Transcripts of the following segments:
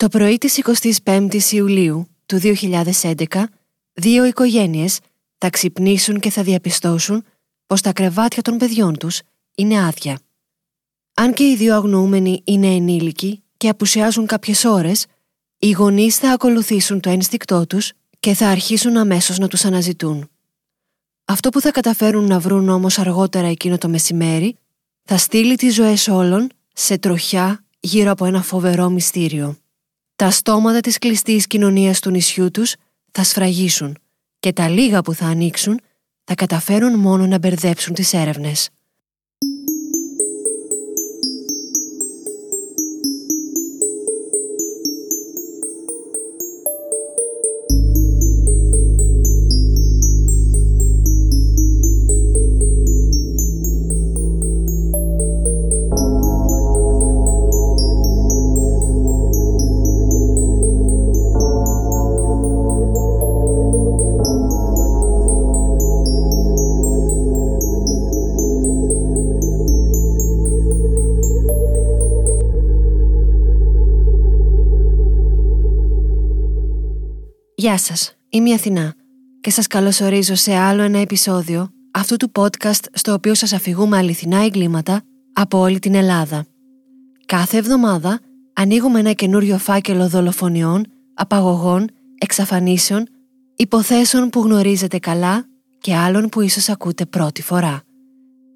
Το πρωί της 25ης Ιουλίου του 2011, δύο οικογένειες θα ξυπνήσουν και θα διαπιστώσουν πως τα κρεβάτια των παιδιών τους είναι άδεια. Αν και οι δύο αγνοούμενοι είναι ενήλικοι και απουσιάζουν κάποιες ώρες, οι γονείς θα ακολουθήσουν το ένστικτό τους και θα αρχίσουν αμέσως να τους αναζητούν. Αυτό που θα καταφέρουν να βρουν όμως αργότερα εκείνο το μεσημέρι θα στείλει τις ζωές όλων σε τροχιά γύρω από ένα φοβερό μυστήριο. Τα στόματα της κλειστής κοινωνίας του νησιού τους θα σφραγίσουν και τα λίγα που θα ανοίξουν θα καταφέρουν μόνο να μπερδέψουν τις έρευνες. Γεια σας, είμαι η Αθηνά και σας καλωσορίζω σε άλλο ένα επεισόδιο αυτού του podcast στο οποίο σας αφηγούμε αληθινά εγκλήματα από όλη την Ελλάδα. Κάθε εβδομάδα ανοίγουμε ένα καινούριο φάκελο δολοφονιών, απαγωγών, εξαφανίσεων, υποθέσεων που γνωρίζετε καλά και άλλων που ίσως ακούτε πρώτη φορά.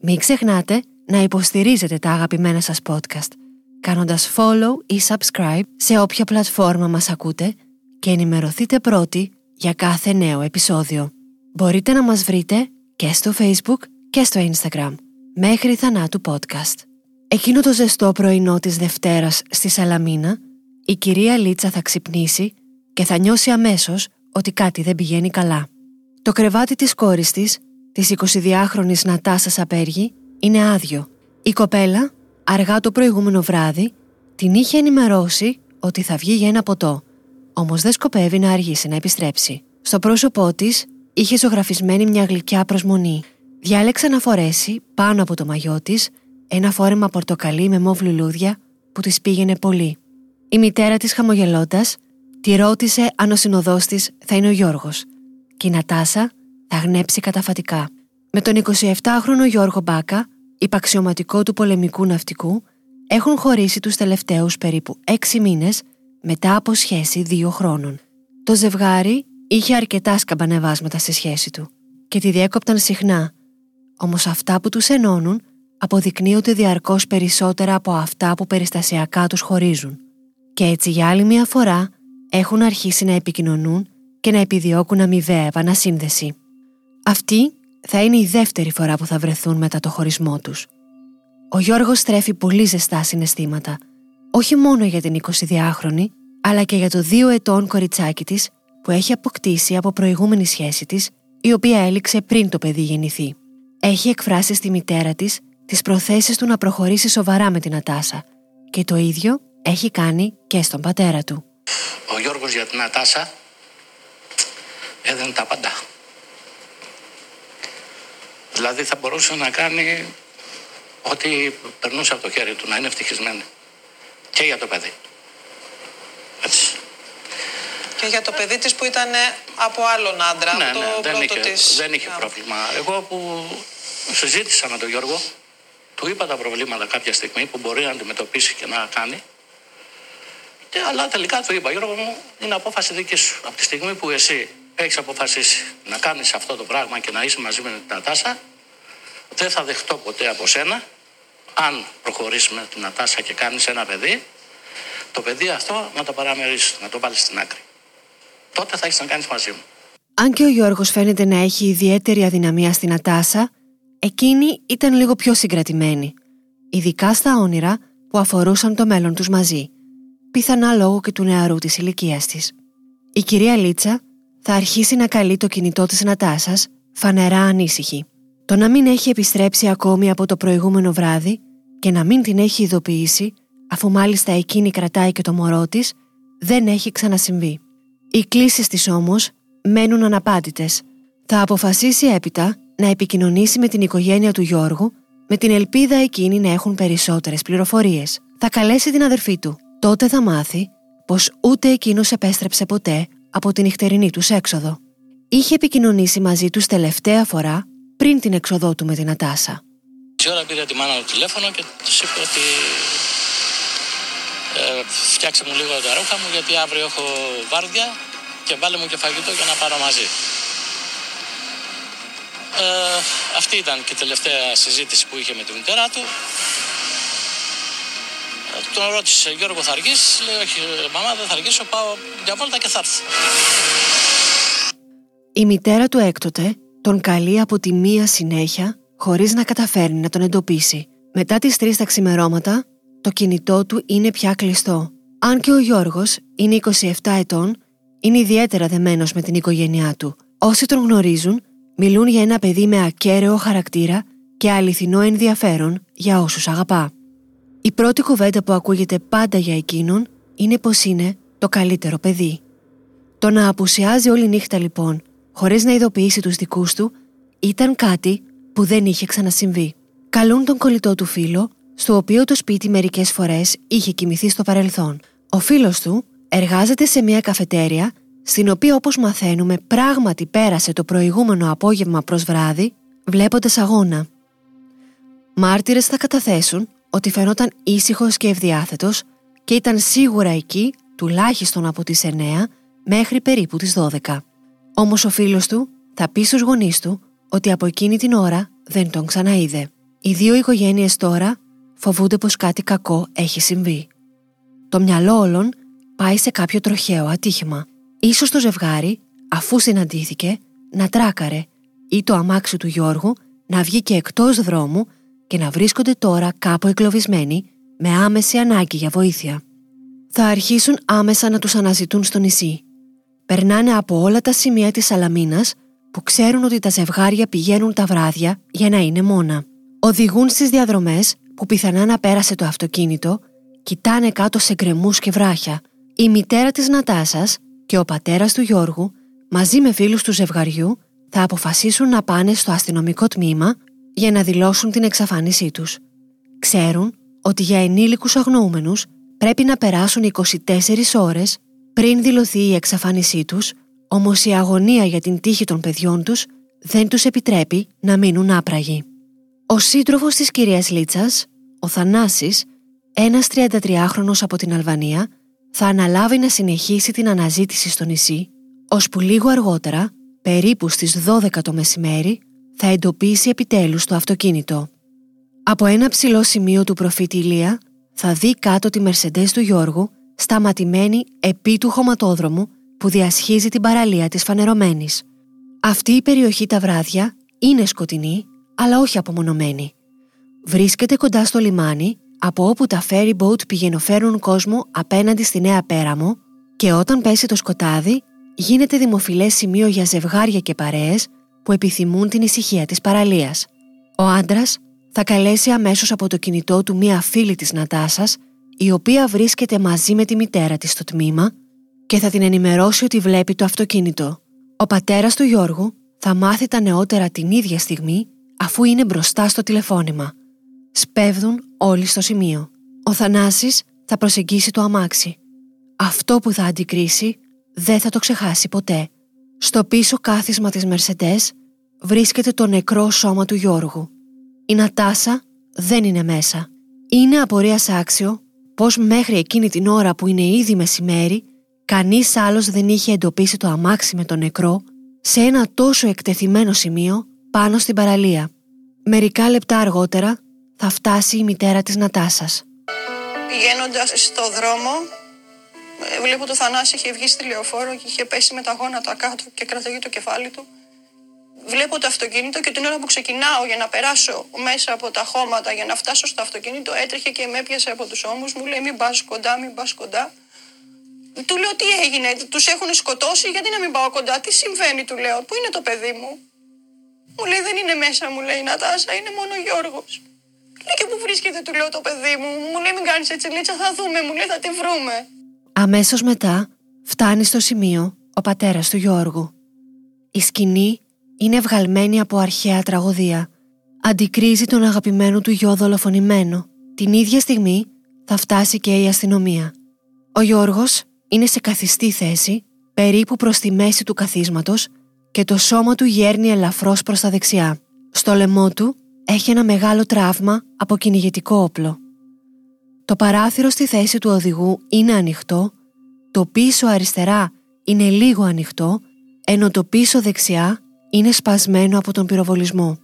Μην ξεχνάτε να υποστηρίζετε τα αγαπημένα σας podcast, κάνοντας follow ή subscribe σε όποια πλατφόρμα μας ακούτε και ενημερωθείτε πρώτοι για κάθε νέο επεισόδιο. Μπορείτε να μας βρείτε και στο Facebook και στο Instagram μέχρι θανάτου podcast. Εκείνο το ζεστό πρωινό της Δευτέρας στη Σαλαμίνα, η κυρία Λίτσα θα ξυπνήσει και θα νιώσει αμέσως ότι κάτι δεν πηγαίνει καλά. Το κρεβάτι της κόρης της, της 22χρονης Νατάσας Απέργη, είναι άδειο. Η κοπέλα, αργά το προηγούμενο βράδυ, την είχε ενημερώσει ότι θα βγει για ένα ποτό Όμως δεν σκοπεύει να αργήσει να επιστρέψει. Στο πρόσωπό της είχε ζωγραφισμένη μια γλυκιά προσμονή. Διάλεξε να φορέσει πάνω από το μαγιό της ένα φόρεμα πορτοκαλί με μόβ λουλούδια που της πήγαινε πολύ. Η μητέρα της χαμογελώντας τη ρώτησε αν ο συνοδός της θα είναι ο Γιώργος. Και η Νατάσα θα γνέψει καταφατικά. Με τον 27χρονο Γιώργο Μπάκα, υπαξιωματικό του πολεμικού ναυτικού, έχουν χωρίσει τους τελευταίους περίπου 6 μήνες μετά από σχέση δύο χρόνων. Το ζευγάρι είχε αρκετά σκαμπανεβάσματα στη σχέση του και τη διέκοπταν συχνά, όμως αυτά που τους ενώνουν αποδεικνύονται διαρκώς περισσότερα από αυτά που περιστασιακά τους χωρίζουν. Και έτσι για άλλη μια φορά έχουν αρχίσει να επικοινωνούν και να επιδιώκουν αμοιβαία επανασύνδεση. Αυτή θα είναι η δεύτερη φορά που θα βρεθούν μετά το χωρισμό τους. Ο Γιώργος στρέφει πολύ ζεστά συναισθήματα – όχι μόνο για την 22χρονη, αλλά και για το δύο ετών κοριτσάκι της που έχει αποκτήσει από προηγούμενη σχέση της, η οποία έληξε πριν το παιδί γεννηθεί. Έχει εκφράσει στη μητέρα της τις προθέσεις του να προχωρήσει σοβαρά με την Ατάσα και το ίδιο έχει κάνει και στον πατέρα του. Ο Γιώργος για την Ατάσα έδαινε τα πάντα. Δηλαδή θα μπορούσε να κάνει ό,τι περνούσε από το χέρι του, να είναι ευτυχισμένη και για το παιδί. Έτσι. Και για το παιδί της που ήταν από άλλον άντρα, ναι, το ναι, δεν πρώτο είχε, της. Δεν είχε πρόβλημα. Εγώ που συζήτησα με τον Γιώργο, του είπα τα προβλήματα κάποια στιγμή που μπορεί να αντιμετωπίσει και να κάνει. Και, αλλά τελικά του είπα, Γιώργο μου, είναι απόφαση δική σου. Από τη στιγμή που εσύ έχεις αποφασίσει να κάνεις αυτό το πράγμα και να είσαι μαζί με την Νατάσα, δεν θα δεχτώ ποτέ από σένα αν προχωρήσεις με την Νατάσα και κάνεις ένα παιδί, το παιδί αυτό να το παραμερίσεις, να το βάλεις στην άκρη. Τότε θα έχεις να κάνεις μαζί μου. Αν και ο Γιώργος φαίνεται να έχει ιδιαίτερη αδυναμία στην Νατάσα, εκείνη ήταν λίγο πιο συγκρατημένη. Ειδικά στα όνειρα που αφορούσαν το μέλλον τους μαζί. Πιθανά λόγω και του νεαρού της ηλικίας της. Η κυρία Λίτσα θα αρχίσει να καλεί το κινητό της Νατάσας φανερά ανήσυχη. Το να μην έχει επιστρέψει ακόμη από το προηγούμενο βράδυ και να μην την έχει ειδοποιήσει, αφού μάλιστα εκείνη κρατάει και το μωρό της, δεν έχει ξανασυμβεί. Οι κλήσεις της όμως μένουν αναπάντητες. Θα αποφασίσει έπειτα να επικοινωνήσει με την οικογένεια του Γιώργου, με την ελπίδα εκείνη να έχουν περισσότερες πληροφορίες. Θα καλέσει την αδερφή του. Τότε θα μάθει πως ούτε εκείνος επέστρεψε ποτέ από την νυχτερινή τους έξοδο. Είχε επικοινωνήσει μαζί τους τελευταία φορά πριν την έξοδό του με την Ατάσα. Τι ώρα πήρε τη μάνα του τηλέφωνο και τους είπε ότι ε, φτιάξε μου λίγο τα ρούχα μου γιατί αύριο έχω βάρδια και βάλε μου και φαγητό για να πάρω μαζί. Ε, αυτή ήταν και η τελευταία συζήτηση που είχε με τη μητέρα του. Ε, τον ρώτησε Γιώργο θα αργείς, λέει όχι μαμά δεν θα αργήσω, πάω για βόλτα και θα έρθω. Η μητέρα του έκτοτε τον καλεί από τη μία συνέχεια χωρίς να καταφέρει να τον εντοπίσει. Μετά τις τρεις τα ξημερώματα, το κινητό του είναι πια κλειστό. Αν και ο Γιώργος είναι 27 ετών, είναι ιδιαίτερα δεμένος με την οικογένειά του. Όσοι τον γνωρίζουν, μιλούν για ένα παιδί με ακέραιο χαρακτήρα και αληθινό ενδιαφέρον για όσους αγαπά. Η πρώτη κουβέντα που ακούγεται πάντα για εκείνον είναι πως είναι το καλύτερο παιδί. Το να απουσιάζει όλη νύχτα λοιπόν, χωρίς να ειδοποιήσει τους δικούς του, ήταν κάτι που δεν είχε ξανασυμβεί. Καλούν τον κολλητό του φίλο, στο οποίο το σπίτι μερικές φορές είχε κοιμηθεί στο παρελθόν. Ο φίλος του εργάζεται σε μια καφετέρια, στην οποία όπως μαθαίνουμε πράγματι πέρασε το προηγούμενο απόγευμα προς βράδυ, βλέποντας αγώνα. Μάρτυρες θα καταθέσουν ότι φαινόταν ήσυχος και ευδιάθετος και ήταν σίγουρα εκεί τουλάχιστον από τις 9 μέχρι περίπου τις 12. Όμως ο φίλος του θα πει στους γονείς του ότι από εκείνη την ώρα δεν τον ξαναείδε. Οι δύο οικογένειες τώρα φοβούνται πως κάτι κακό έχει συμβεί. Το μυαλό όλων πάει σε κάποιο τροχαίο ατύχημα. Ίσως το ζευγάρι, αφού συναντήθηκε, να τράκαρε ή το αμάξι του Γιώργου να βγει και εκτός δρόμου και να βρίσκονται τώρα κάπου εκλοβισμένοι με άμεση ανάγκη για βοήθεια. Θα αρχίσουν άμεσα να τους αναζητούν στο νησί. Περνάνε από όλα τα σημεία της Σαλαμίνας που ξέρουν ότι τα ζευγάρια πηγαίνουν τα βράδια για να είναι μόνα. Οδηγούν στις διαδρομές που πιθανά να πέρασε το αυτοκίνητο, κοιτάνε κάτω σε γκρεμούς και βράχια. Η μητέρα της Νατάσας και ο πατέρας του Γιώργου, μαζί με φίλους του ζευγαριού, θα αποφασίσουν να πάνε στο αστυνομικό τμήμα για να δηλώσουν την εξαφάνισή τους. Ξέρουν ότι για ενήλικους αγνοούμενους πρέπει να περάσουν 24 ώρες πριν δηλωθεί η εξαφάνισή τους, όμως η αγωνία για την τύχη των παιδιών τους δεν τους επιτρέπει να μείνουν άπραγοι. Ο σύντροφος της κυρίας Λίτσας, ο Θανάσης, ένας 33χρονος από την Αλβανία, θα αναλάβει να συνεχίσει την αναζήτηση στο νησί, ώσπου λίγο αργότερα, περίπου στις 12 το μεσημέρι, θα εντοπίσει επιτέλους το αυτοκίνητο. Από ένα ψηλό σημείο του προφήτη Ηλία θα δει κάτω τη Μερσεντές του Γιώργου σταματημένη επί του χωματόδρομου που διασχίζει την παραλία της Φανερωμένης. Αυτή η περιοχή τα βράδια είναι σκοτεινή αλλά όχι απομονωμένη. Βρίσκεται κοντά στο λιμάνι από όπου τα ferry boat πηγαινοφέρουν κόσμο απέναντι στη Νέα Πέραμο και όταν πέσει το σκοτάδι γίνεται δημοφιλές σημείο για ζευγάρια και παρέες που επιθυμούν την ησυχία της παραλίας. Ο άντρας θα καλέσει αμέσως από το κινητό του μία φίλη της Νατάσας, η οποία βρίσκεται μαζί με τη μητέρα της στο τμήμα και θα την ενημερώσει ότι βλέπει το αυτοκίνητο. Ο πατέρας του Γιώργου θα μάθει τα νεότερα την ίδια στιγμή αφού είναι μπροστά στο τηλεφώνημα. Σπέβδουν όλοι στο σημείο. Ο Θανάσης θα προσεγγίσει το αμάξι. Αυτό που θα αντικρίσει δεν θα το ξεχάσει ποτέ. Στο πίσω κάθισμα της Μερσεντές βρίσκεται το νεκρό σώμα του Γιώργου. Η Νατάσα δεν είναι μέσα. Είναι απορίας άξιο πως μέχρι εκείνη την ώρα που είναι ήδη μεσημέρι κανείς άλλος δεν είχε εντοπίσει το αμάξι με τον νεκρό σε ένα τόσο εκτεθειμένο σημείο πάνω στην παραλία. Μερικά λεπτά αργότερα θα φτάσει η μητέρα της Νατάσας. Πηγαίνοντας στο δρόμο, ε, βλέπω το Θανάση είχε βγει στη λεωφόρο και είχε πέσει με τα γόνατα κάτω και κραταγεί το κεφάλι του. Βλέπω το αυτοκίνητο και την ώρα που ξεκινάω για να περάσω μέσα από τα χώματα για να φτάσω στο αυτοκίνητο έτρεχε και με έπιασε από τους ώμους μου λέει μην πας κοντά, μην πας κοντά. Του λέω τι έγινε, τους έχουν σκοτώσει; Γιατί να μην πάω κοντά, τι συμβαίνει; του λέω, πού είναι το παιδί μου; Μου λέει δεν είναι μέσα, μου λέει η Νατάσα, είναι μόνο ο Γιώργος. Λέει και πού βρίσκεται, του λέω το παιδί μου. Μου λέει μην κάνεις έτσι λίτσα, θα δούμε, μου λέει θα τη βρούμε. Αμέσως μετά φτάνει στο σημείο ο πατέρας του Γιώργου. Η σκηνή είναι βγαλμένη από αρχαία τραγωδία. Αντικρίζει τον αγαπημένο του γιο δολοφονημένο. Την ίδια στιγμή θα φτάσει και η αστυνομία. Ο Γιώργος είναι σε καθιστή θέση, περίπου προς τη μέση του καθίσματος και το σώμα του γέρνει ελαφρώς προς τα δεξιά. Στο λαιμό του έχει ένα μεγάλο τραύμα από κυνηγετικό όπλο. Το παράθυρο στη θέση του οδηγού είναι ανοιχτό, το πίσω αριστερά είναι λίγο ανοιχτό, ενώ το πίσω δεξιά είναι σπασμένο από τον πυροβολισμό.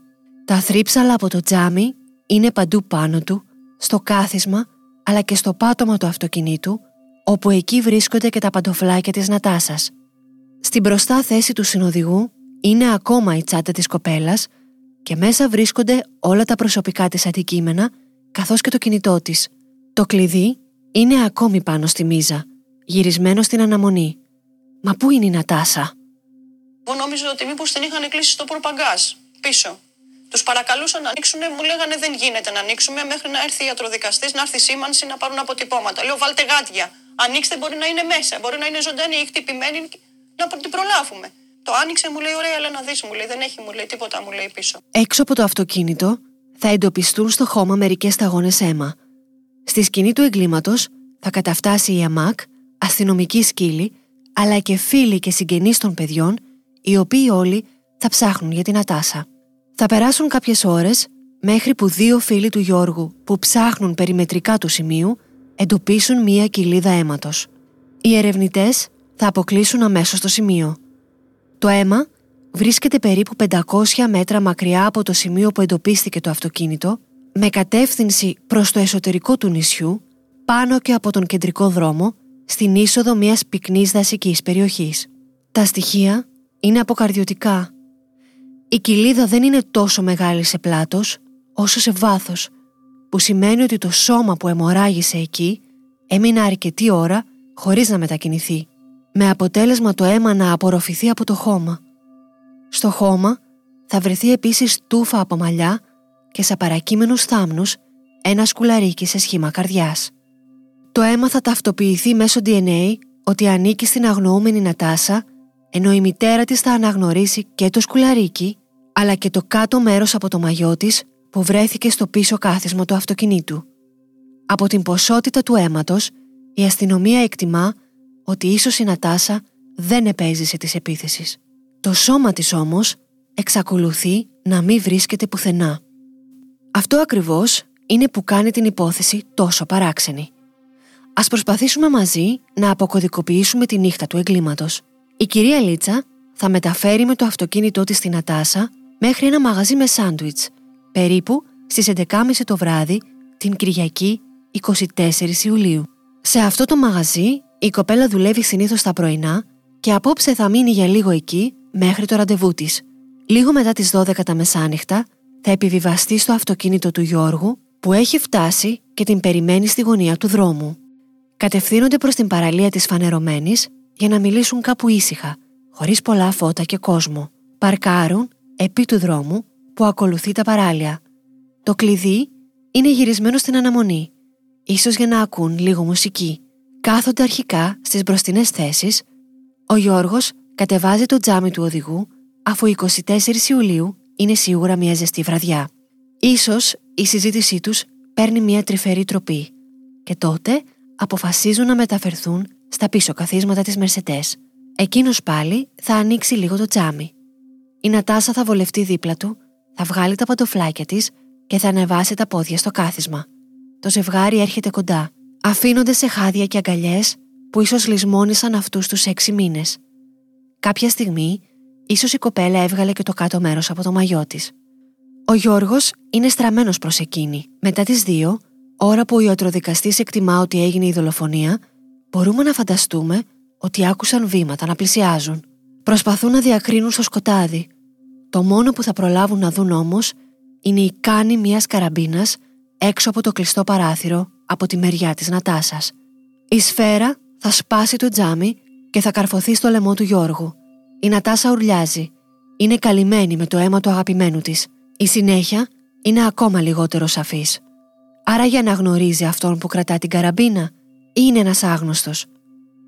Τα θρύψαλα από το τζάμι είναι παντού πάνω του, στο κάθισμα αλλά και στο πάτωμα του αυτοκινήτου, όπου εκεί βρίσκονται και τα παντοφλάκια της Νατάσας. Στην μπροστά θέση του συνοδηγού είναι ακόμα η τσάντα της κοπέλας και μέσα βρίσκονται όλα τα προσωπικά της αντικείμενα καθώς και το κινητό της. Το κλειδί είναι ακόμη πάνω στη μίζα, γυρισμένο στην αναμονή. Μα πού είναι η Νατάσα; Εγώ νόμιζα ότι μήπως την είχαν κλείσει στο προπαγκάζ πίσω. Τους παρακαλούσαν να ανοίξουν, μου λέγανε δεν γίνεται να ανοίξουμε μέχρι να έρθει η ιατροδικαστής, να έρθει η σήμανση να πάρουν αποτυπώματα. Λέω βάλτε γάτια. Ανοίξτε, μπορεί να είναι μέσα, μπορεί να είναι ζωντανή ή χτυπημένη, να την προλάβουμε. Το άνοιξε, μου λέει: Ωραία, αλλά να δεις, μου λέει: Δεν έχει, μου λέει τίποτα, μου λέει πίσω. Έξω από το αυτοκίνητο θα εντοπιστούν στο χώμα μερικές σταγόνες αίμα. Στη σκηνή του εγκλήματος θα καταφτάσει η ΑΜΑΚ, αστυνομική σκύλη, αλλά και φίλοι και συγγενείς των παιδιών, οι οποίοι όλοι θα ψάχνουν για την Ατάσα. Θα περάσουν κάποιες ώρες μέχρι που δύο φίλοι του Γιώργου που ψάχνουν περιμετρικά του σημείου εντοπίσουν μία κοιλίδα αίματος. Οι ερευνητές θα αποκλείσουν αμέσως το σημείο. Το αίμα βρίσκεται περίπου 500 μέτρα μακριά από το σημείο που εντοπίστηκε το αυτοκίνητο, με κατεύθυνση προς το εσωτερικό του νησιού, πάνω και από τον κεντρικό δρόμο, στην είσοδο μιας πυκνής δασικής περιοχής. Τα στοιχεία είναι αποκαρδιωτικά η κοιλίδα δεν είναι τόσο μεγάλη σε πλάτος όσο σε βάθος, που σημαίνει ότι το σώμα που αιμορράγησε εκεί έμεινε αρκετή ώρα χωρίς να μετακινηθεί, με αποτέλεσμα το αίμα να απορροφηθεί από το χώμα. Στο χώμα θα βρεθεί επίσης τούφα από μαλλιά και σε παρακείμενους θάμνους ένα σκουλαρίκι σε σχήμα καρδιάς. Το αίμα θα ταυτοποιηθεί μέσω DNA ότι ανήκει στην αγνοούμενη Νατάσα ενώ η μητέρα της θα αναγνωρίσει και το σκουλαρίκι αλλά και το κάτω μέρος από το μαγιό της που βρέθηκε στο πίσω κάθισμα του αυτοκινήτου. Από την ποσότητα του αίματος, η αστυνομία εκτιμά ότι ίσως η Νατάσα δεν επέζησε της επίθεσης. Το σώμα της όμως εξακολουθεί να μην βρίσκεται πουθενά. Αυτό ακριβώς είναι που κάνει την υπόθεση τόσο παράξενη. Ας προσπαθήσουμε μαζί να αποκωδικοποιήσουμε τη νύχτα του εγκλήματος. Η κυρία Λίτσα θα μεταφέρει με το αυτοκίνητό της στην Νατάσα μέχρι ένα μαγαζί με σάντουιτς, περίπου στις 11.30 το βράδυ την Κυριακή 24 Ιουλίου. Σε αυτό το μαγαζί η κοπέλα δουλεύει συνήθως τα πρωινά και απόψε θα μείνει για λίγο εκεί μέχρι το ραντεβού της. Λίγο μετά τις 12 τα μεσάνυχτα θα επιβιβαστεί στο αυτοκίνητο του Γιώργου που έχει φτάσει και την περιμένει στη γωνία του δρόμου. Κατευθύνονται προς την παραλία της φανερωμένης για να μιλήσουν κάπου ήσυχα, χωρίς πολλά φώτα και κόσμο. Παρκάρουν επί του δρόμου που ακολουθεί τα παράλια. Το κλειδί είναι γυρισμένο στην αναμονή, ίσως για να ακούν λίγο μουσική. Κάθονται αρχικά στις μπροστινές θέσεις, ο Γιώργος κατεβάζει το τζάμι του οδηγού αφού 24 Ιουλίου είναι σίγουρα μια ζεστή βραδιά. Ίσως η συζήτησή τους παίρνει μια τρυφερή τροπή και τότε αποφασίζουν να μεταφερθούν στα πίσω καθίσματα της Μερσετές. Εκείνος πάλι θα ανοίξει λίγο το τζάμι η Νατάσα θα βολευτεί δίπλα του, θα βγάλει τα παντοφλάκια της και θα ανεβάσει τα πόδια στο κάθισμα. Το ζευγάρι έρχεται κοντά. Αφήνονται σε χάδια και αγκαλιές που ίσως λησμόνησαν αυτούς τους έξι μήνες. Κάποια στιγμή, ίσως η κοπέλα έβγαλε και το κάτω μέρος από το μαγιό της. Ο Γιώργος είναι στραμμένος προς εκείνη. Μετά τις δύο, ώρα που ο ιατροδικαστής εκτιμά ότι έγινε η δολοφονία, μπορούμε να φανταστούμε ότι άκουσαν βήματα να πλησιάζουν. Προσπαθούν να διακρίνουν στο σκοτάδι. Το μόνο που θα προλάβουν να δουν όμως είναι η κάνη μιας καραμπίνας έξω από το κλειστό παράθυρο από τη μεριά της Νατάσας. Η σφαίρα θα σπάσει το τζάμι και θα καρφωθεί στο λαιμό του Γιώργου. Η Νατάσα ουρλιάζει. Είναι καλυμμένη με το αίμα του αγαπημένου της. Η συνέχεια είναι ακόμα λιγότερο σαφής. Άρα για να γνωρίζει αυτόν που κρατά την καραμπίνα, ή είναι ένας άγνωστος;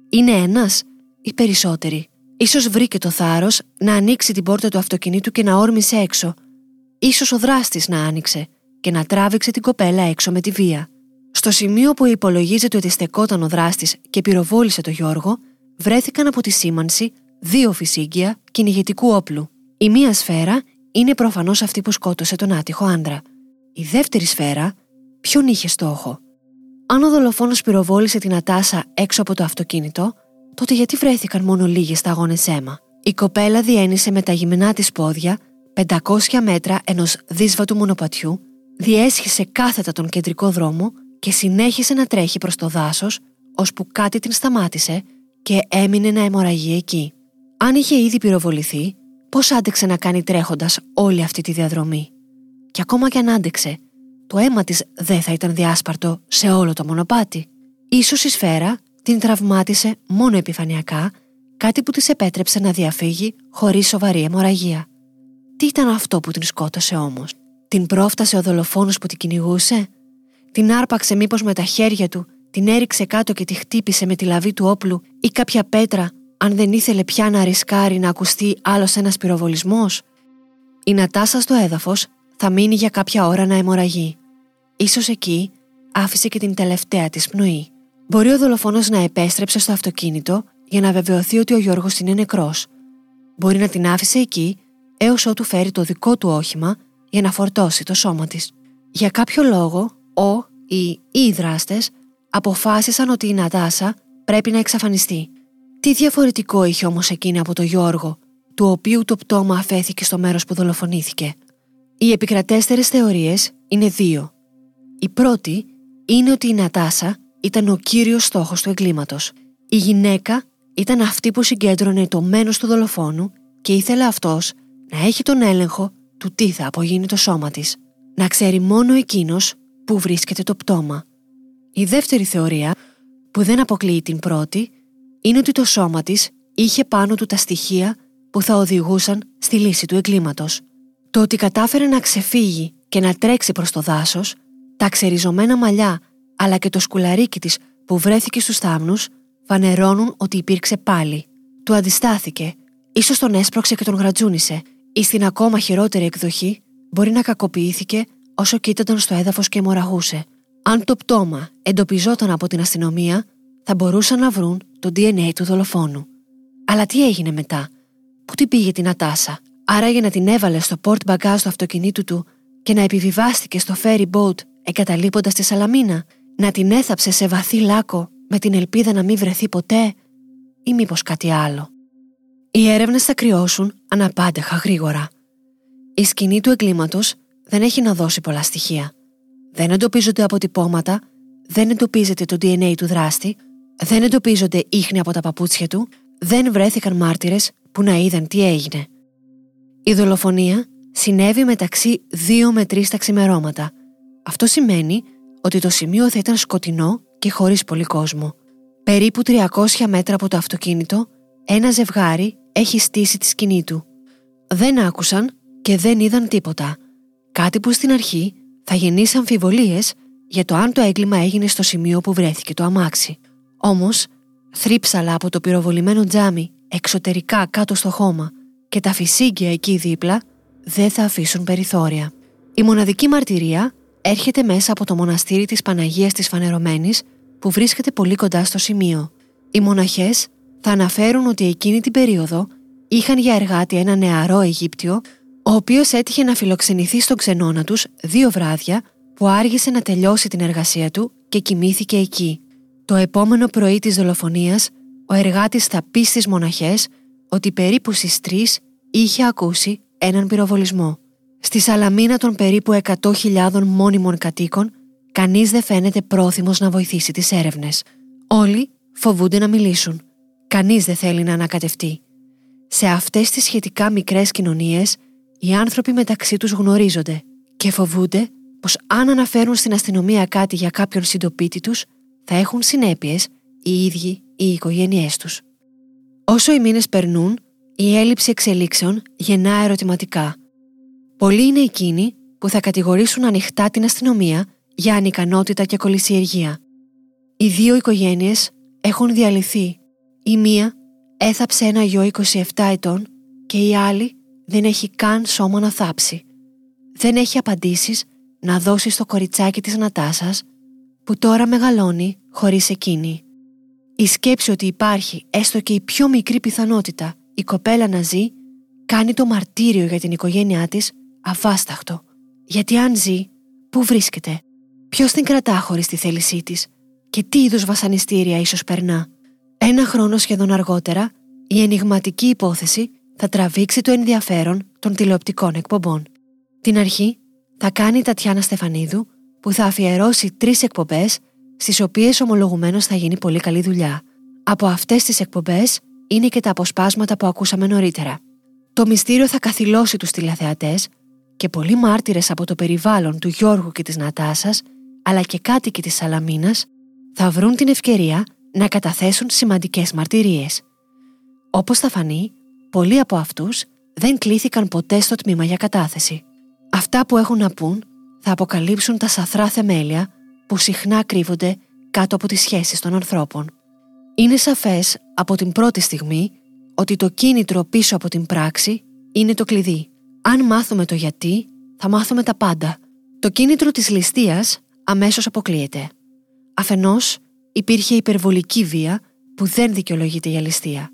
Είναι ένας ή περισσότεροι; Ίσως βρήκε το θάρρος να ανοίξει την πόρτα του αυτοκινήτου και να όρμησε έξω. Ίσως ο δράστης να άνοιξε και να τράβηξε την κοπέλα έξω με τη βία. Στο σημείο που υπολογίζεται ότι στεκόταν ο δράστης και πυροβόλησε το Γιώργο, βρέθηκαν από τη σήμανση δύο φυσίγγια κυνηγητικού όπλου. Η μία σφαίρα είναι προφανώς αυτή που σκότωσε τον άτυχο άντρα. Η δεύτερη σφαίρα, ποιον είχε στόχο; Αν ο δολοφόνος πυροβόλησε την Ατάσα έξω από το αυτοκίνητο, τότε γιατί βρέθηκαν μόνο λίγες σταγόνες αίμα; Η κοπέλα διένυσε με τα γυμνά της πόδια 500 μέτρα ενός δύσβατου μονοπατιού, διέσχισε κάθετα τον κεντρικό δρόμο και συνέχισε να τρέχει προς το δάσος, ώσπου κάτι την σταμάτησε και έμεινε να αιμορραγεί εκεί. Αν είχε ήδη πυροβοληθεί, πώς άντεξε να κάνει τρέχοντας όλη αυτή τη διαδρομή; Και ακόμα κι αν άντεξε, το αίμα της δεν θα ήταν διάσπαρτο σε όλο το μονοπάτι. Ίσως η σφαίρα την τραυμάτισε μόνο επιφανειακά, κάτι που της επέτρεψε να διαφύγει χωρίς σοβαρή αιμορραγία. Τι ήταν αυτό που την σκότωσε όμως; Την πρόφτασε ο δολοφόνος που την κυνηγούσε; Την άρπαξε μήπως με τα χέρια του, την έριξε κάτω και τη χτύπησε με τη λαβή του όπλου ή κάποια πέτρα αν δεν ήθελε πια να ρισκάρει να ακουστεί άλλος ένας πυροβολισμός; Η Νατάσα στο έδαφος θα μείνει για κάποια ώρα να αιμορραγεί. Ίσως εκεί άφησε και την τελευταία της πνοή. Μπορεί ο δολοφόνος να επέστρεψε στο αυτοκίνητο για να βεβαιωθεί ότι ο Γιώργος είναι νεκρός. Μπορεί να την άφησε εκεί έως ότου φέρει το δικό του όχημα για να φορτώσει το σώμα της. Για κάποιο λόγο, ο ή οι δράστες αποφάσισαν ότι η Νατάσα πρέπει να εξαφανιστεί. Τι διαφορετικό είχε όμως εκείνη από το Γιώργο, του οποίου το πτώμα αφέθηκε στο μέρος που δολοφονήθηκε; Οι επικρατέστερες θεωρίες είναι δύο. Η πρώτη είναι ότι η Νατάσα ήταν ο κύριος στόχος του εγκλήματος. Η γυναίκα ήταν αυτή που συγκέντρωνε το μένος του δολοφόνου και ήθελε αυτός να έχει τον έλεγχο του τι θα απογίνει το σώμα της. Να ξέρει μόνο εκείνος που βρίσκεται το πτώμα. Η δεύτερη θεωρία, που δεν αποκλείει την πρώτη, είναι ότι το σώμα της είχε πάνω του τα στοιχεία που θα οδηγούσαν στη λύση του εγκλήματος. Το ότι κατάφερε να ξεφύγει και να τρέξει προς το δάσος, τα ξεριζωμένα μαλλιά αλλά και το σκουλαρίκι της που βρέθηκε στους θάμνους φανερώνουν ότι υπήρξε πάλι. Του αντιστάθηκε, ίσως τον έσπρωξε και τον γρατζούνισε ή στην ακόμα χειρότερη εκδοχή μπορεί να κακοποιήθηκε όσο κοίταταν στο έδαφος και μοραγούσε. Αν το πτώμα εντοπιζόταν από την αστυνομία, θα μπορούσαν να βρουν το DNA του δολοφόνου. Αλλά τι έγινε μετά, πού την πήγε την Ατάσα, άραγε να την έβαλε στο port bagage του αυτοκινήτου του και να επιβιβάστηκε στο ferry boat εγκαταλείποντας τη Σαλαμίνα, να την έθαψε σε βαθύ λάκκο με την ελπίδα να μην βρεθεί ποτέ, ή μήπως κάτι άλλο. Οι έρευνες θα κρυώσουν αναπάντεχα γρήγορα. Η σκηνή του εγκλήματος δεν έχει να δώσει πολλά στοιχεία. Δεν εντοπίζονται αποτυπώματα, δεν εντοπίζεται το DNA του δράστη, δεν εντοπίζονται ίχνη από τα παπούτσια του, δεν βρέθηκαν μάρτυρες που να είδαν τι έγινε. Η δολοφονία συνέβη μεταξύ 2 με 3 τα ξημερώματα. Αυτό σημαίνει ότι το σημείο θα ήταν σκοτεινό και χωρίς πολύ κόσμο. Περίπου 300 μέτρα από το αυτοκίνητο, ένα ζευγάρι έχει στήσει τη σκηνή του. Δεν άκουσαν και δεν είδαν τίποτα. Κάτι που στην αρχή θα γεννήσει αμφιβολίες για το αν το έγκλημα έγινε στο σημείο που βρέθηκε το αμάξι. Όμως, θρύψαλα από το πυροβολημένο τζάμι εξωτερικά κάτω στο χώμα και τα φυσίγγια εκεί δίπλα δεν θα αφήσουν περιθώρια. Η μοναδική μαρτυρία έρχεται μέσα από το μοναστήρι της Παναγίας της Φανερωμένης που βρίσκεται πολύ κοντά στο σημείο. Οι μοναχές θα αναφέρουν ότι εκείνη την περίοδο είχαν για εργάτη ένα νεαρό Αιγύπτιο ο οποίος έτυχε να φιλοξενηθεί στον ξενώνα τους δύο βράδια που άργησε να τελειώσει την εργασία του και κοιμήθηκε εκεί. Το επόμενο πρωί της δολοφονίας, ο εργάτης θα πει στις μοναχές ότι περίπου στις 3 είχε ακούσει έναν πυροβολισμό. Στη Σαλαμίνα των περίπου 100.000 μόνιμων κατοίκων, κανείς δεν φαίνεται πρόθυμος να βοηθήσει τις έρευνες. Όλοι φοβούνται να μιλήσουν. Κανείς δεν θέλει να ανακατευτεί. Σε αυτές τις σχετικά μικρές κοινωνίες, οι άνθρωποι μεταξύ τους γνωρίζονται και φοβούνται πως αν αναφέρουν στην αστυνομία κάτι για κάποιον συντοπίτη τους, θα έχουν συνέπειες οι ίδιοι ή οι οικογένειές τους. Όσο οι μήνες περνούν, η έλλειψη εξελίξεων γεννά ερωτηματικά – Πολλοί είναι εκείνοι που θα κατηγορήσουν ανοιχτά την αστυνομία για ανικανότητα και κολυσιεργία. Οι δύο οικογένειες έχουν διαλυθεί. Η μία έθαψε ένα γιο 27 ετών και η άλλη δεν έχει καν σώμα να θάψει. Δεν έχει απαντήσεις να δώσει στο κοριτσάκι της Νατάσας που τώρα μεγαλώνει χωρίς εκείνη. Η σκέψη ότι υπάρχει έστω και η πιο μικρή πιθανότητα η κοπέλα να ζει κάνει το μαρτύριο για την οικογένειά της αβάσταχτο. Γιατί αν ζει, πού βρίσκεται, ποιος την κρατά χωρίς τη θέλησή της; Και τι είδους βασανιστήρια ίσως περνά; Ένα χρόνο σχεδόν αργότερα, η ενηγματική υπόθεση θα τραβήξει το ενδιαφέρον των τηλεοπτικών εκπομπών. Την αρχή θα κάνει η Τατιάνα Στεφανίδου, που θα αφιερώσει τρεις εκπομπές, στις οποίες ομολογουμένως θα γίνει πολύ καλή δουλειά. Από αυτές τις εκπομπές είναι και τα αποσπάσματα που ακούσαμε νωρίτερα. Το μυστήριο θα καθυλώσει τους τηλεθεατές και πολλοί μάρτυρες από το περιβάλλον του Γιώργου και της Νατάσας, αλλά και κάτοικοι της Σαλαμίνας, θα βρουν την ευκαιρία να καταθέσουν σημαντικές μαρτυρίες. Όπως θα φανεί, πολλοί από αυτούς δεν κλήθηκαν ποτέ στο τμήμα για κατάθεση. Αυτά που έχουν να πούν θα αποκαλύψουν τα σαθρά θεμέλια που συχνά κρύβονται κάτω από τις σχέσεις των ανθρώπων. Είναι σαφές από την πρώτη στιγμή ότι το κίνητρο πίσω από την πράξη είναι το κλειδί. Αν μάθουμε το γιατί, θα μάθουμε τα πάντα. Το κίνητρο της ληστείας αμέσως αποκλείεται. Αφενός, υπήρχε υπερβολική βία που δεν δικαιολογείται για ληστεία.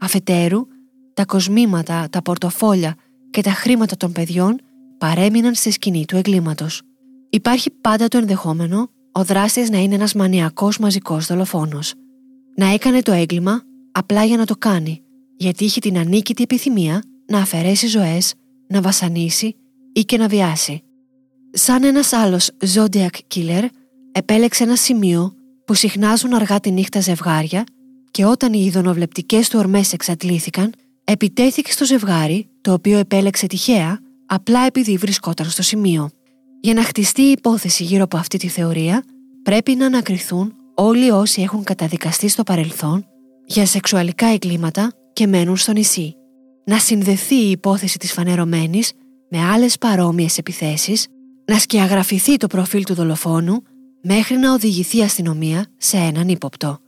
Αφετέρου, τα κοσμήματα, τα πορτοφόλια και τα χρήματα των παιδιών παρέμειναν στη σκηνή του εγκλήματος. Υπάρχει πάντα το ενδεχόμενο ο δράστης να είναι ένας μανιακός μαζικός δολοφόνος. Να έκανε το έγκλημα απλά για να το κάνει, γιατί είχε την ανίκητη επιθυμία να αφαιρέσει ζωές, να βασανίσει ή και να βιάσει. Σαν ένας άλλος Zodiac Killer, επέλεξε ένα σημείο που συχνάζουν αργά τη νύχτα ζευγάρια και όταν οι ειδωνοβλεπτικές του ορμές εξαντλήθηκαν, επιτέθηκε στο ζευγάρι, το οποίο επέλεξε τυχαία, απλά επειδή βρισκόταν στο σημείο. Για να χτιστεί η υπόθεση γύρω από αυτή τη θεωρία, πρέπει να ανακριθούν όλοι όσοι έχουν καταδικαστεί στο παρελθόν για σεξουαλικά εγκλήματα και μένουν στο νησί. Να συνδεθεί η υπόθεση της φανερωμένης με άλλες παρόμοιες επιθέσεις, να σκιαγραφηθεί το προφίλ του δολοφόνου μέχρι να οδηγηθεί η αστυνομία σε έναν ύποπτο.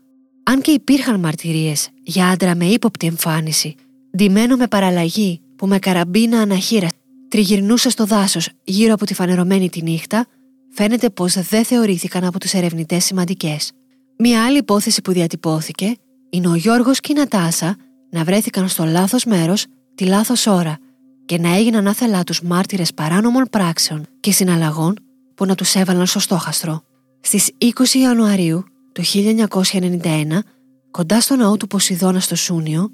Αν και υπήρχαν μαρτυρίες για άντρα με ύποπτη εμφάνιση, ντυμένο με παραλλαγή που με καραμπίνα αναχείρα τριγυρνούσε στο δάσος γύρω από τη φανερωμένη τη νύχτα, φαίνεται πως δεν θεωρήθηκαν από τους ερευνητές σημαντικές. Μία άλλη υπόθεση που διατυπώθηκε είναι ο Γιώργος και η Νατάσα να βρέθηκαν στο λάθος μέρος τη λάθος ώρα και να έγιναν άθελά τους μάρτυρες παράνομων πράξεων και συναλλαγών που να τους έβαλαν στο στόχαστρο. Στις 20 Ιανουαρίου του 1991, κοντά στο ναό του Ποσειδώνα στο Σούνιο,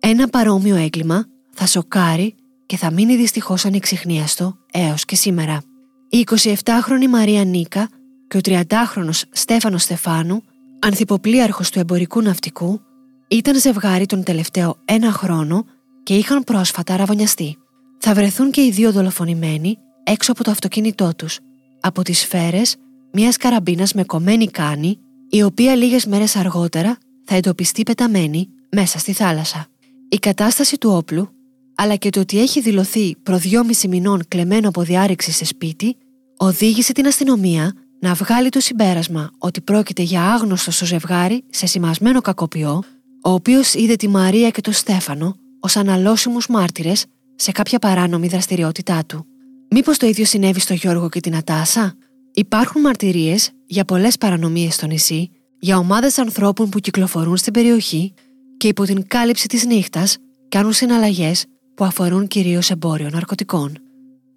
ένα παρόμοιο έγκλημα θα σοκάρει και θα μείνει δυστυχώς ανεξιχνίαστο έως και σήμερα. Η 27χρονη Μαρία Νίκα και ο 30χρονος Στέφανος Στεφάνου, ανθυποπλίαρχος του εμπορικού ναυτικού, ήταν ζευγάρι τον τελευταίο ένα χρόνο και είχαν πρόσφατα ραβωνιαστεί. Θα βρεθούν και οι δύο δολοφονημένοι έξω από το αυτοκίνητό τους, από τις σφαίρες μιας καραμπίνας με κομμένη κάνη, η οποία λίγες μέρες αργότερα θα εντοπιστεί πεταμένη μέσα στη θάλασσα. Η κατάσταση του όπλου, αλλά και το ότι έχει δηλωθεί προ δυόμιση μηνών κλεμμένο από διάρρηξη σε σπίτι, οδήγησε την αστυνομία να βγάλει το συμπέρασμα ότι πρόκειται για άγνωστο στο ζευγάρι σε σημασμένο κακοποιό, ο οποίος είδε τη Μαρία και τον Στέφανο ως αναλώσιμους μάρτυρες σε κάποια παράνομη δραστηριότητά του. Μήπως το ίδιο συνέβη στο Γιώργο και την Ατάσα, Υπάρχουν μαρτυρίες για πολλές παρανομίες στο νησί, για ομάδες ανθρώπων που κυκλοφορούν στην περιοχή και υπό την κάλυψη της νύχτας κάνουν συναλλαγές που αφορούν κυρίως εμπόριο ναρκωτικών.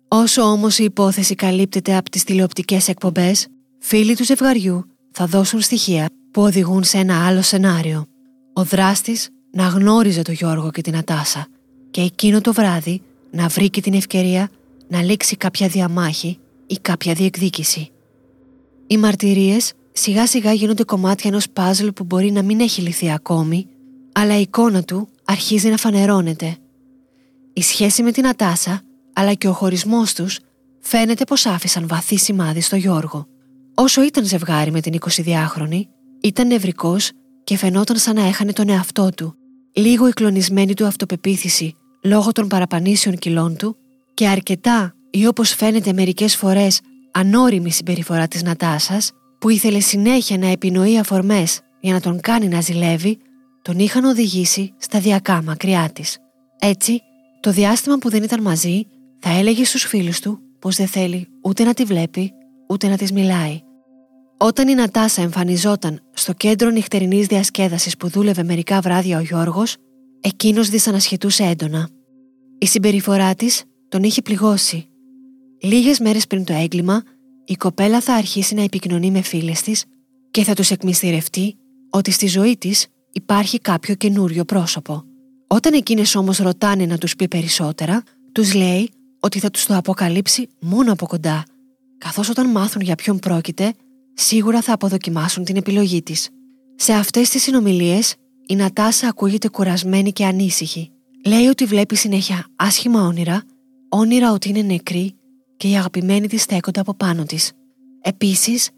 Όσο όμως η υπόθεση καλύπτεται από τις τηλεοπτικές εκπομπές, φίλοι του ζευγαριού θα δώσουν στοιχεία που οδηγούν σε ένα άλλο σενάριο. Ο δράστης να γνώριζε τον Γιώργο και την Ατάσα και εκείνο το βράδυ να βρει και την ευκαιρία να λήξει κάποια διαμάχη ή κάποια διεκδίκηση. Οι μαρτυρίες σιγά σιγά γίνονται κομμάτια ενός παζλ που μπορεί να μην έχει λυθεί ακόμη, αλλά η εικόνα του αρχίζει να φανερώνεται. Η σχέση με την Ατάσα, αλλά και ο χωρισμός τους, φαίνεται πως άφησαν βαθύ σημάδι στο Γιώργο. Όσο ήταν ζευγάρι με την 22χρονη, ήταν νευρικός και φαινόταν σαν να έχανε τον εαυτό του, λίγο η κλονισμένη του αυτοπεποίθηση λόγω των παραπανήσεων κιλών του και αρκετά ή όπως φαίνεται μερικές φορές ανώριμη συμπεριφορά της Νατάσας που ήθελε συνέχεια να επινοεί αφορμές για να τον κάνει να ζηλεύει, τον είχαν οδηγήσει σταδιακά μακριά της. Έτσι, το διάστημα που δεν ήταν μαζί, θα έλεγε στους φίλους του πως δεν θέλει ούτε να τη βλέπει, ούτε να της μιλάει. Όταν η Νατάσα εμφανιζόταν στο κέντρο νυχτερινής διασκέδασης που δούλευε μερικά βράδια ο Γιώργος, εκείνος δυσανασχετούσε έντονα. Η συμπεριφορά της τον είχε πληγώσει. Λίγες μέρες πριν το έγκλημα, η κοπέλα θα αρχίσει να επικοινωνεί με φίλες της και θα τους εκμυστηρευτεί ότι στη ζωή της υπάρχει κάποιο καινούριο πρόσωπο. Όταν εκείνες όμως ρωτάνε να τους πει περισσότερα, τους λέει ότι θα τους το αποκαλύψει μόνο από κοντά, καθώς όταν μάθουν για ποιον πρόκειται, σίγουρα θα αποδοκιμάσουν την επιλογή της. Σε αυτές τις συνομιλίες, η Νατάσα ακούγεται κουρασμένη και ανήσυχη. Λέει ότι βλέπει συνέχεια άσχημα όνειρα, όνειρα ότι είναι νεκρή και οι αγαπημένοι της στέκονται από πάνω της. Επίσης,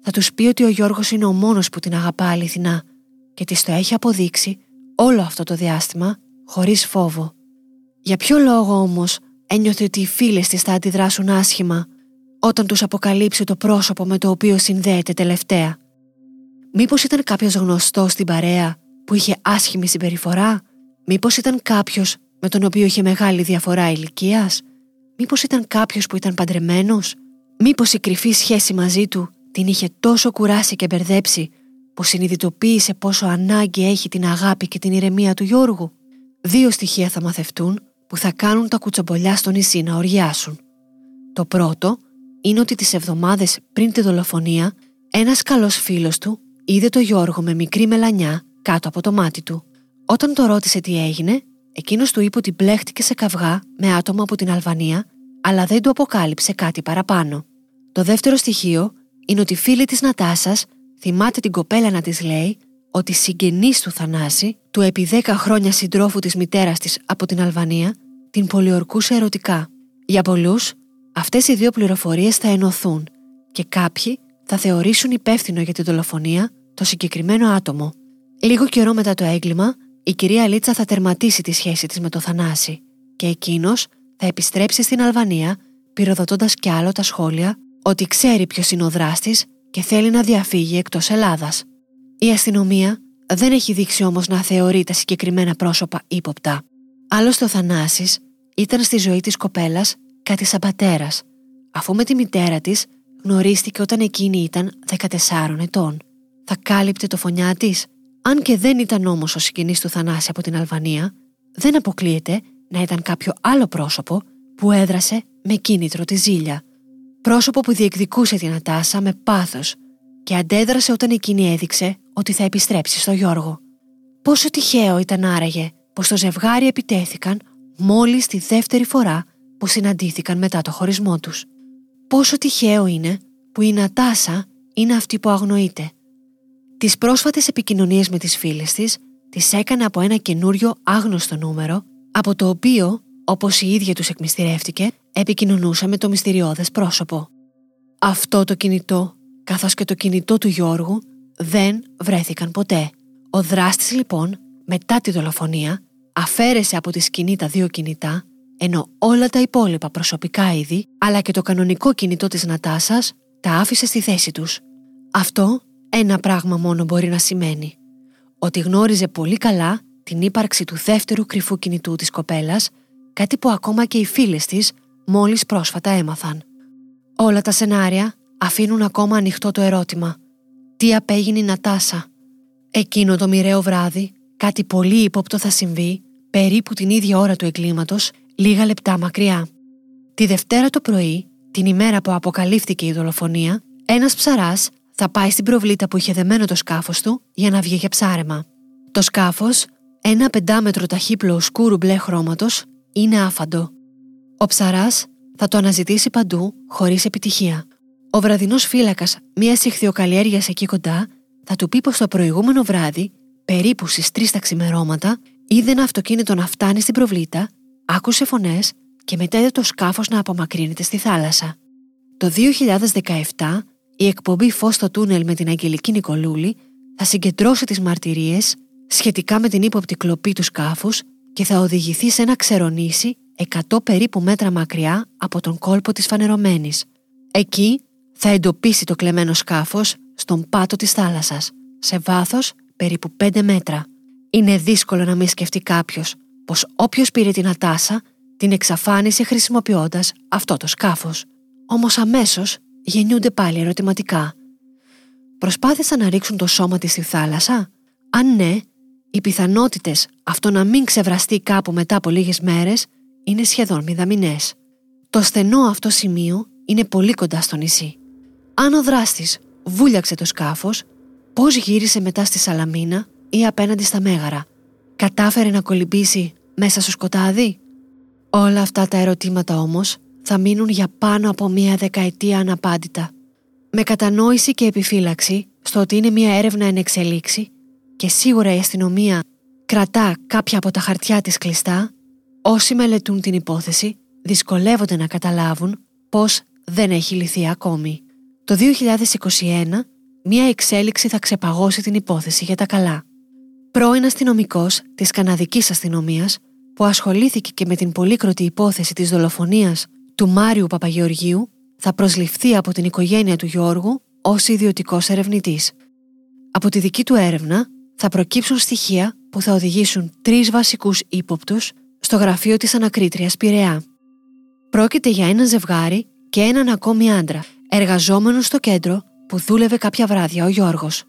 θα τους πει ότι ο Γιώργος είναι ο μόνος που την αγαπά αληθινά και της το έχει αποδείξει όλο αυτό το διάστημα χωρίς φόβο. Για ποιο λόγο όμως ένιωθε ότι οι φίλες της θα αντιδράσουν άσχημα; Όταν τους αποκαλύψει το πρόσωπο με το οποίο συνδέεται τελευταία. Μήπως ήταν κάποιος γνωστός στην παρέα που είχε άσχημη συμπεριφορά, Μήπως ήταν κάποιος με τον οποίο είχε μεγάλη διαφορά ηλικίας, Μήπως ήταν κάποιος που ήταν παντρεμένος, Μήπως η κρυφή σχέση μαζί του την είχε τόσο κουράσει και μπερδέψει που συνειδητοποίησε πόσο ανάγκη έχει την αγάπη και την ηρεμία του Γιώργου; Δύο στοιχεία θα μαθευτούν που θα κάνουν τα κουτσομπολιά στο νησί να οριάσουν. Το πρώτο είναι ότι τις εβδομάδες πριν τη δολοφονία ένας καλός φίλος του είδε το Γιώργο με μικρή μελανιά κάτω από το μάτι του. Όταν το ρώτησε τι έγινε, εκείνος του είπε ότι μπλέχτηκε σε καυγά με άτομα από την Αλβανία, αλλά δεν του αποκάλυψε κάτι παραπάνω. Το δεύτερο στοιχείο είναι ότι η φίλη της Νατάσας θυμάται την κοπέλα να της λέει ότι συγγενής του Θανάση, του επί 10 χρόνια συντρόφου της μητέρας της από την Αλβανία, την πολιορκούσε ερωτικά. Για πολλούς, αυτές οι δύο πληροφορίες θα ενωθούν και κάποιοι θα θεωρήσουν υπεύθυνο για τη δολοφονία το συγκεκριμένο άτομο. Λίγο καιρό μετά το έγκλημα, η κυρία Λίτσα θα τερματίσει τη σχέση της με το Θανάση και εκείνος θα επιστρέψει στην Αλβανία πυροδοτώντας κι άλλο τα σχόλια ότι ξέρει ποιος είναι ο δράστης και θέλει να διαφύγει εκτός Ελλάδας. Η αστυνομία δεν έχει δείξει όμως να θεωρεί τα συγκεκριμένα πρόσωπα ύποπτα. Άλλωστε ο Θανάσης ήταν στη ζωή της κοπέλας κάτι σαν πατέρας, αφού με τη μητέρα της γνωρίστηκε όταν εκείνη ήταν 14 ετών. Θα κάλυπτε το φωνιά της. Αν και δεν ήταν όμως ο συγγενής του Θανάση από την Αλβανία, δεν αποκλείεται να ήταν κάποιο άλλο πρόσωπο που έδρασε με κίνητρο τη ζήλια. Πρόσωπο που διεκδικούσε την Ατάσα με πάθος και αντέδρασε όταν εκείνη έδειξε ότι θα επιστρέψει στο Γιώργο. Πόσο τυχαίο ήταν άραγε πως το ζευγάρι επιτέθηκαν μόλις τη δεύτερη φορά που συναντήθηκαν μετά το χωρισμό τους. Πόσο τυχαίο είναι που η Νατάσα είναι αυτή που αγνοείται. Τις πρόσφατες επικοινωνίες με τις φίλες της τις έκανε από ένα καινούριο άγνωστο νούμερο από το οποίο, όπως η ίδια τους εκμυστηρεύτηκε, επικοινωνούσε με το μυστηριώδες πρόσωπο. Αυτό το κινητό, καθώς και το κινητό του Γιώργου, δεν βρέθηκαν ποτέ. Ο δράστης λοιπόν, μετά τη δολοφονία, αφαίρεσε από τη σκηνή τα δύο κινητά, ενώ όλα τα υπόλοιπα προσωπικά είδη, αλλά και το κανονικό κινητό της Νατάσας, τα άφησε στη θέση τους. Αυτό ένα πράγμα μόνο μπορεί να σημαίνει. Ότι γνώριζε πολύ καλά την ύπαρξη του δεύτερου κρυφού κινητού της κοπέλας, κάτι που ακόμα και οι φίλες της μόλις πρόσφατα έμαθαν. Όλα τα σενάρια αφήνουν ακόμα ανοιχτό το ερώτημα. Τι απέγινε η Νατάσα; Εκείνο το μοιραίο βράδυ, κάτι πολύ ύποπτο θα συμβεί, περίπου την ίδια ώρα του εγκλήματος, λίγα λεπτά μακριά. Τη Δευτέρα το πρωί, την ημέρα που αποκαλύφθηκε η δολοφονία, ένας ψαράς θα πάει στην προβλήτα που είχε δεμένο το σκάφος του για να βγει για ψάρεμα. Το σκάφος, ένα πεντάμετρο ταχύπλο σκούρου μπλε χρώματος, είναι άφαντο. Ο ψαράς θα το αναζητήσει παντού χωρίς επιτυχία. Ο βραδινός φύλακας μια ηχθειοκαλλιέργεια εκεί κοντά θα του πει πως το προηγούμενο βράδυ, περίπου στις 3 τα ξημερώματα, είδε ένα αυτοκίνητο να φτάνει στην προβλήτα, άκουσε φωνές και μετά είδε το σκάφος να απομακρύνεται στη θάλασσα. Το 2017, η εκπομπή Φως στο τούνελ με την Αγγελική Νικολούλη θα συγκεντρώσει τις μαρτυρίες σχετικά με την ύποπτη κλοπή του σκάφους και θα οδηγηθεί σε ένα ξερονήσι 100 περίπου μέτρα μακριά από τον κόλπο της φανερωμένης. Εκεί θα εντοπίσει το κλεμμένο σκάφος στον πάτο της θάλασσας, σε βάθος περίπου 5 μέτρα. Είναι δύσκολο να μην σκεφτεί κάποιος πως όποιος πήρε την Ατάσα την εξαφάνισε χρησιμοποιώντας αυτό το σκάφος. Όμως αμέσως γεννιούνται πάλι ερωτηματικά. προσπάθησαν να ρίξουν το σώμα της στη θάλασσα; Αν ναι, οι πιθανότητες αυτό να μην ξεβραστεί κάπου μετά από λίγες μέρες είναι σχεδόν μηδαμινές. Το στενό αυτό σημείο είναι πολύ κοντά στο νησί. Αν ο δράστης βούλιαξε το σκάφος, πώς γύρισε μετά στη Σαλαμίνα ή απέναντι στα Μέγαρα; Κατάφερε να κολυμπήσει μέσα στο σκοτάδι; Όλα αυτά τα ερωτήματα όμως θα μείνουν για πάνω από μία δεκαετία αναπάντητα. Με κατανόηση και επιφύλαξη στο ότι είναι μία έρευνα εν εξελίξη και σίγουρα η αστυνομία κρατά κάποια από τα χαρτιά της κλειστά, όσοι μελετούν την υπόθεση δυσκολεύονται να καταλάβουν πώς δεν έχει λυθεί ακόμη. Το 2021, μία εξέλιξη θα ξεπαγώσει την υπόθεση για τα καλά. Πρώην αστυνομικός της Καναδικής αστυνομίας που ασχολήθηκε και με την πολύκροτη υπόθεση της δολοφονίας του Μάριου Παπαγεωργίου θα προσληφθεί από την οικογένεια του Γιώργου ως ιδιωτικός ερευνητής. Από τη δική του έρευνα θα προκύψουν στοιχεία που θα οδηγήσουν τρεις βασικούς ύποπτους στο γραφείο της ανακρίτριας Πειραιά. Πρόκειται για ένα ζευγάρι και έναν ακόμη άντρα, εργαζόμενο στο κέντρο που δούλευε κάποια βράδια ο Γιώργος.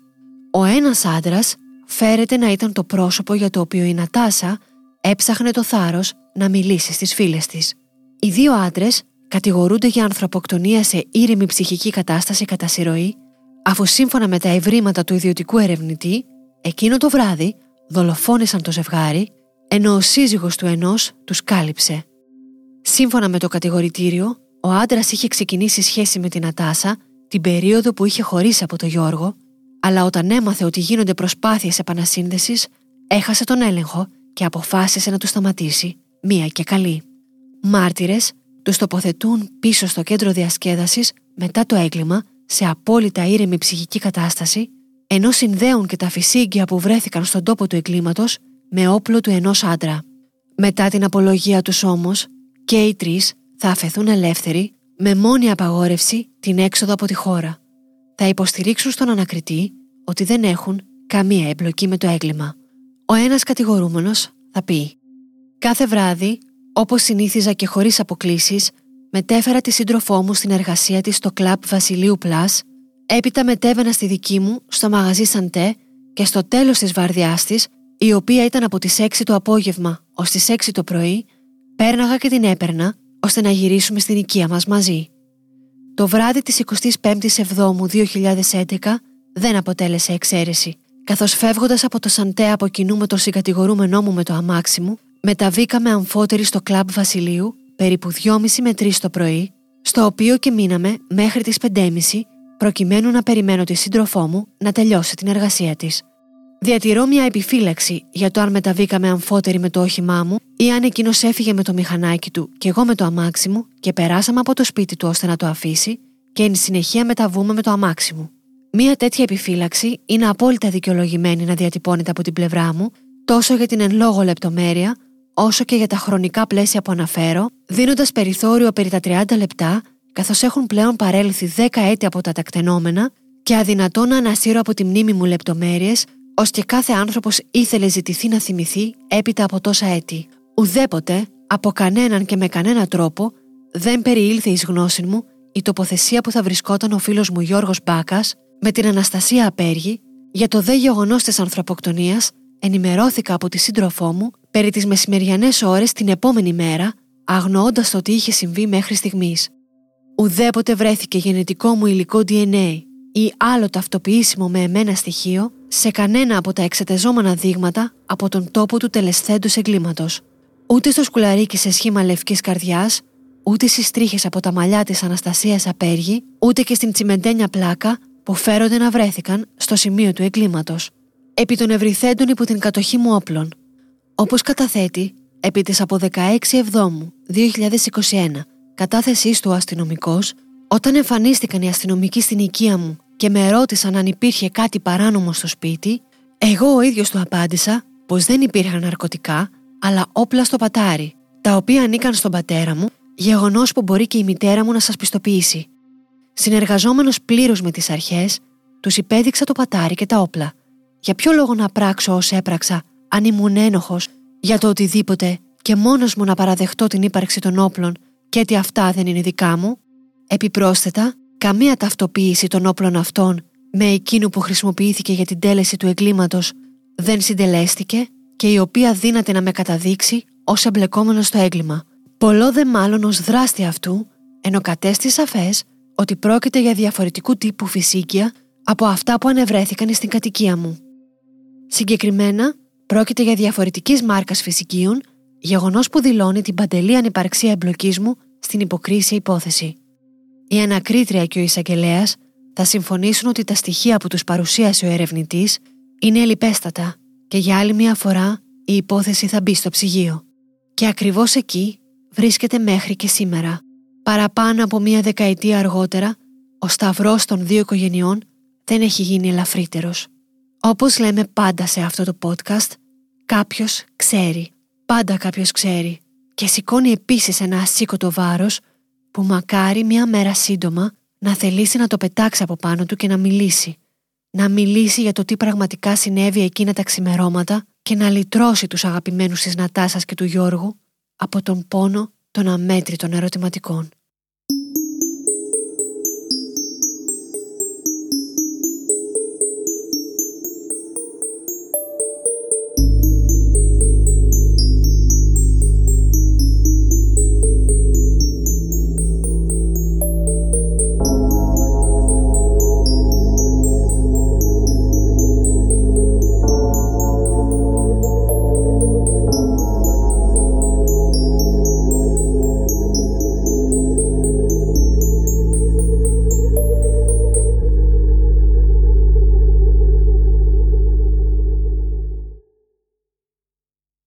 Ο ένας άντρας φέρεται να ήταν το πρόσωπο για το οποίο η Νατάσα έψαχνε το θάρρος να μιλήσει στις φίλες της. Οι δύο άντρες κατηγορούνται για ανθρωποκτονία σε ήρεμη ψυχική κατάσταση κατά συρροή, αφού σύμφωνα με τα ευρήματα του ιδιωτικού ερευνητή, εκείνο το βράδυ δολοφόνησαν το ζευγάρι, ενώ ο σύζυγος του ενός τους κάλυψε. Σύμφωνα με το κατηγορητήριο, ο άντρας είχε ξεκινήσει σχέση με την Ατάσα την περίοδο που είχε χωρίσει από τον Γιώργο, αλλά όταν έμαθε ότι γίνονται προσπάθειες επανασύνδεσης, έχασε τον έλεγχο και αποφάσισε να του σταματήσει, μία και καλή. Μάρτυρες τους τοποθετούν πίσω στο κέντρο διασκέδασης μετά το έγκλημα σε απόλυτα ήρεμη ψυχική κατάσταση, ενώ συνδέουν και τα φυσίγγια που βρέθηκαν στον τόπο του εγκλήματος με όπλο του ενός άντρα. Μετά την απολογία τους όμως, και οι τρεις θα αφαιθούν ελεύθεροι με μόνη απαγόρευση την έξοδο από τη χώρα. Θα υποστηρίξουν στον ανακριτή ότι δεν έχουν καμία εμπλοκή με το έγκλημα. Ο ένας κατηγορούμενος θα πει «Κάθε βράδυ, όπως συνήθιζα και χωρίς αποκλήσεις, μετέφερα τη σύντροφό μου στην εργασία της στο κλαμπ Βασιλείου Πλάς, έπειτα μετέβαινα στη δική μου στο μαγαζί Σαντέ και στο τέλος της βαρδιάς της, η οποία ήταν από τις 6 το απόγευμα ως τις 6 το πρωί, πέρναγα και την έπαιρνα ώστε να γυρίσουμε στην οικία μας μαζί. Το βράδυ της 25ης Εβδόμου 2011 δεν αποτέλεσε εξαίρεση. Καθώς φεύγοντας από το Σαντέ από κοινού με τον συγκατηγορούμενό μου με το αμάξι μου, μεταβήκαμε αμφότεροι στο κλαμπ Βασιλείου περίπου 2.30 με 3 το πρωί, στο οποίο και μείναμε μέχρι τις 5.30 προκειμένου να περιμένω τη σύντροφό μου να τελειώσει την εργασία της. Διατηρώ μια επιφύλαξη για το αν μεταβήκαμε αμφότεροι με το όχημά μου ή αν εκείνος έφυγε με το μηχανάκι του και εγώ με το αμάξι μου και περάσαμε από το σπίτι του ώστε να το αφήσει και εν συνεχεία μεταβούμε με το αμάξι μου. Μια τέτοια επιφύλαξη είναι απόλυτα δικαιολογημένη να διατυπώνεται από την πλευρά μου τόσο για την εν λόγω λεπτομέρεια όσο και για τα χρονικά πλαίσια που αναφέρω, δίνοντας περιθώριο περί τα 30 λεπτά, καθώς έχουν πλέον παρέλθει 10 έτη από τα τακτενόμενα και αδυνατό να ανασύρω από τη μνήμη μου λεπτομέρειες ως και κάθε άνθρωπος ήθελε ζητηθεί να θυμηθεί έπειτα από τόσα έτη. Ουδέποτε, από κανέναν και με κανένα τρόπο, δεν περιήλθε εις γνώση μου η τοποθεσία που θα βρισκόταν ο φίλος μου Γιώργος Μπάκας με την Αναστασία Απέργη για το δε γεγονός της ανθρωποκτονίας ενημερώθηκα από τη σύντροφό μου περί τις μεσημεριανές ώρες την επόμενη μέρα, αγνοώντας το τι είχε συμβεί μέχρι στιγμής. Ουδέποτε βρέθηκε γενετικό μου υλικό DNA ή άλλο ταυτοποιήσιμο με εμένα στοιχείο σε κανένα από τα εξετεζόμενα δείγματα από τον τόπο του τελεσθέντους εγκλήματος. Ούτε στο σκουλαρίκι σε σχήμα λευκής καρδιάς, ούτε στις τρίχες από τα μαλλιά της Αναστασίας Απέργη, ούτε και στην τσιμεντένια πλάκα που φέρονται να βρέθηκαν στο σημείο του εγκλήματος. Επί των ευρυθέντων υπό την κατοχή μου όπλων. Όπως καταθέτει, επί της από 16 Εβδόμου 2021 κατάθεσής του αστυνομικός, όταν εμφανίστηκαν οι αστυνομικοί στην οικία μου και με ρώτησαν αν υπήρχε κάτι παράνομο στο σπίτι, εγώ ο ίδιος του απάντησα πως δεν υπήρχαν ναρκωτικά, αλλά όπλα στο πατάρι, τα οποία ανήκαν στον πατέρα μου, γεγονός που μπορεί και η μητέρα μου να σας πιστοποιήσει. Συνεργαζόμενος πλήρως με τις αρχές, τους υπέδειξα το πατάρι και τα όπλα. Για ποιο λόγο να πράξω όσο έπραξα, αν ήμουν ένοχος, για το οτιδήποτε και μόνος μου να παραδεχτώ την ύπαρξη των όπλων και ότι αυτά δεν είναι δικά μου; Επιπρόσθετα, καμία ταυτοποίηση των όπλων αυτών με εκείνου που χρησιμοποιήθηκε για την τέλεση του εγκλήματος δεν συντελέστηκε και η οποία δύναται να με καταδείξει ως εμπλεκόμενο στο έγκλημα. Πολλό δε μάλλον ως δράστη αυτού, ενώ κατέστη σαφές ότι πρόκειται για διαφορετικού τύπου φυσίκια από αυτά που ανεβρέθηκαν στην κατοικία μου. Συγκεκριμένα, πρόκειται για διαφορετικής μάρκας φυσικίων, γεγονός που δηλώνει την παντελή ανυπαρξία εμπλοκής μου στην υποκρίσια υπόθεση. Η ανακρίτρια και ο εισαγγελέας θα συμφωνήσουν ότι τα στοιχεία που τους παρουσίασε ο ερευνητής είναι ελιπέστατα και για άλλη μια φορά η υπόθεση θα μπει στο ψυγείο. Και ακριβώς εκεί βρίσκεται μέχρι και σήμερα. Παραπάνω από μία δεκαετία αργότερα, ο σταυρός των δύο οικογενειών δεν έχει γίνει ελαφρύτερος. Όπως λέμε πάντα σε αυτό το podcast, κάποιος ξέρει. Πάντα κάποιος ξέρει. Και σηκώνει επίσης ένα ασήκωτο βάρος που μακάρι μία μέρα σύντομα να θελήσει να το πετάξει από πάνω του και να μιλήσει. Να μιλήσει για το τι πραγματικά συνέβη εκείνα τα ξημερώματα και να λυτρώσει τους αγαπημένους της Νατάσας και του Γιώργου από τον πόνο των αμέτρητων ερωτηματικών.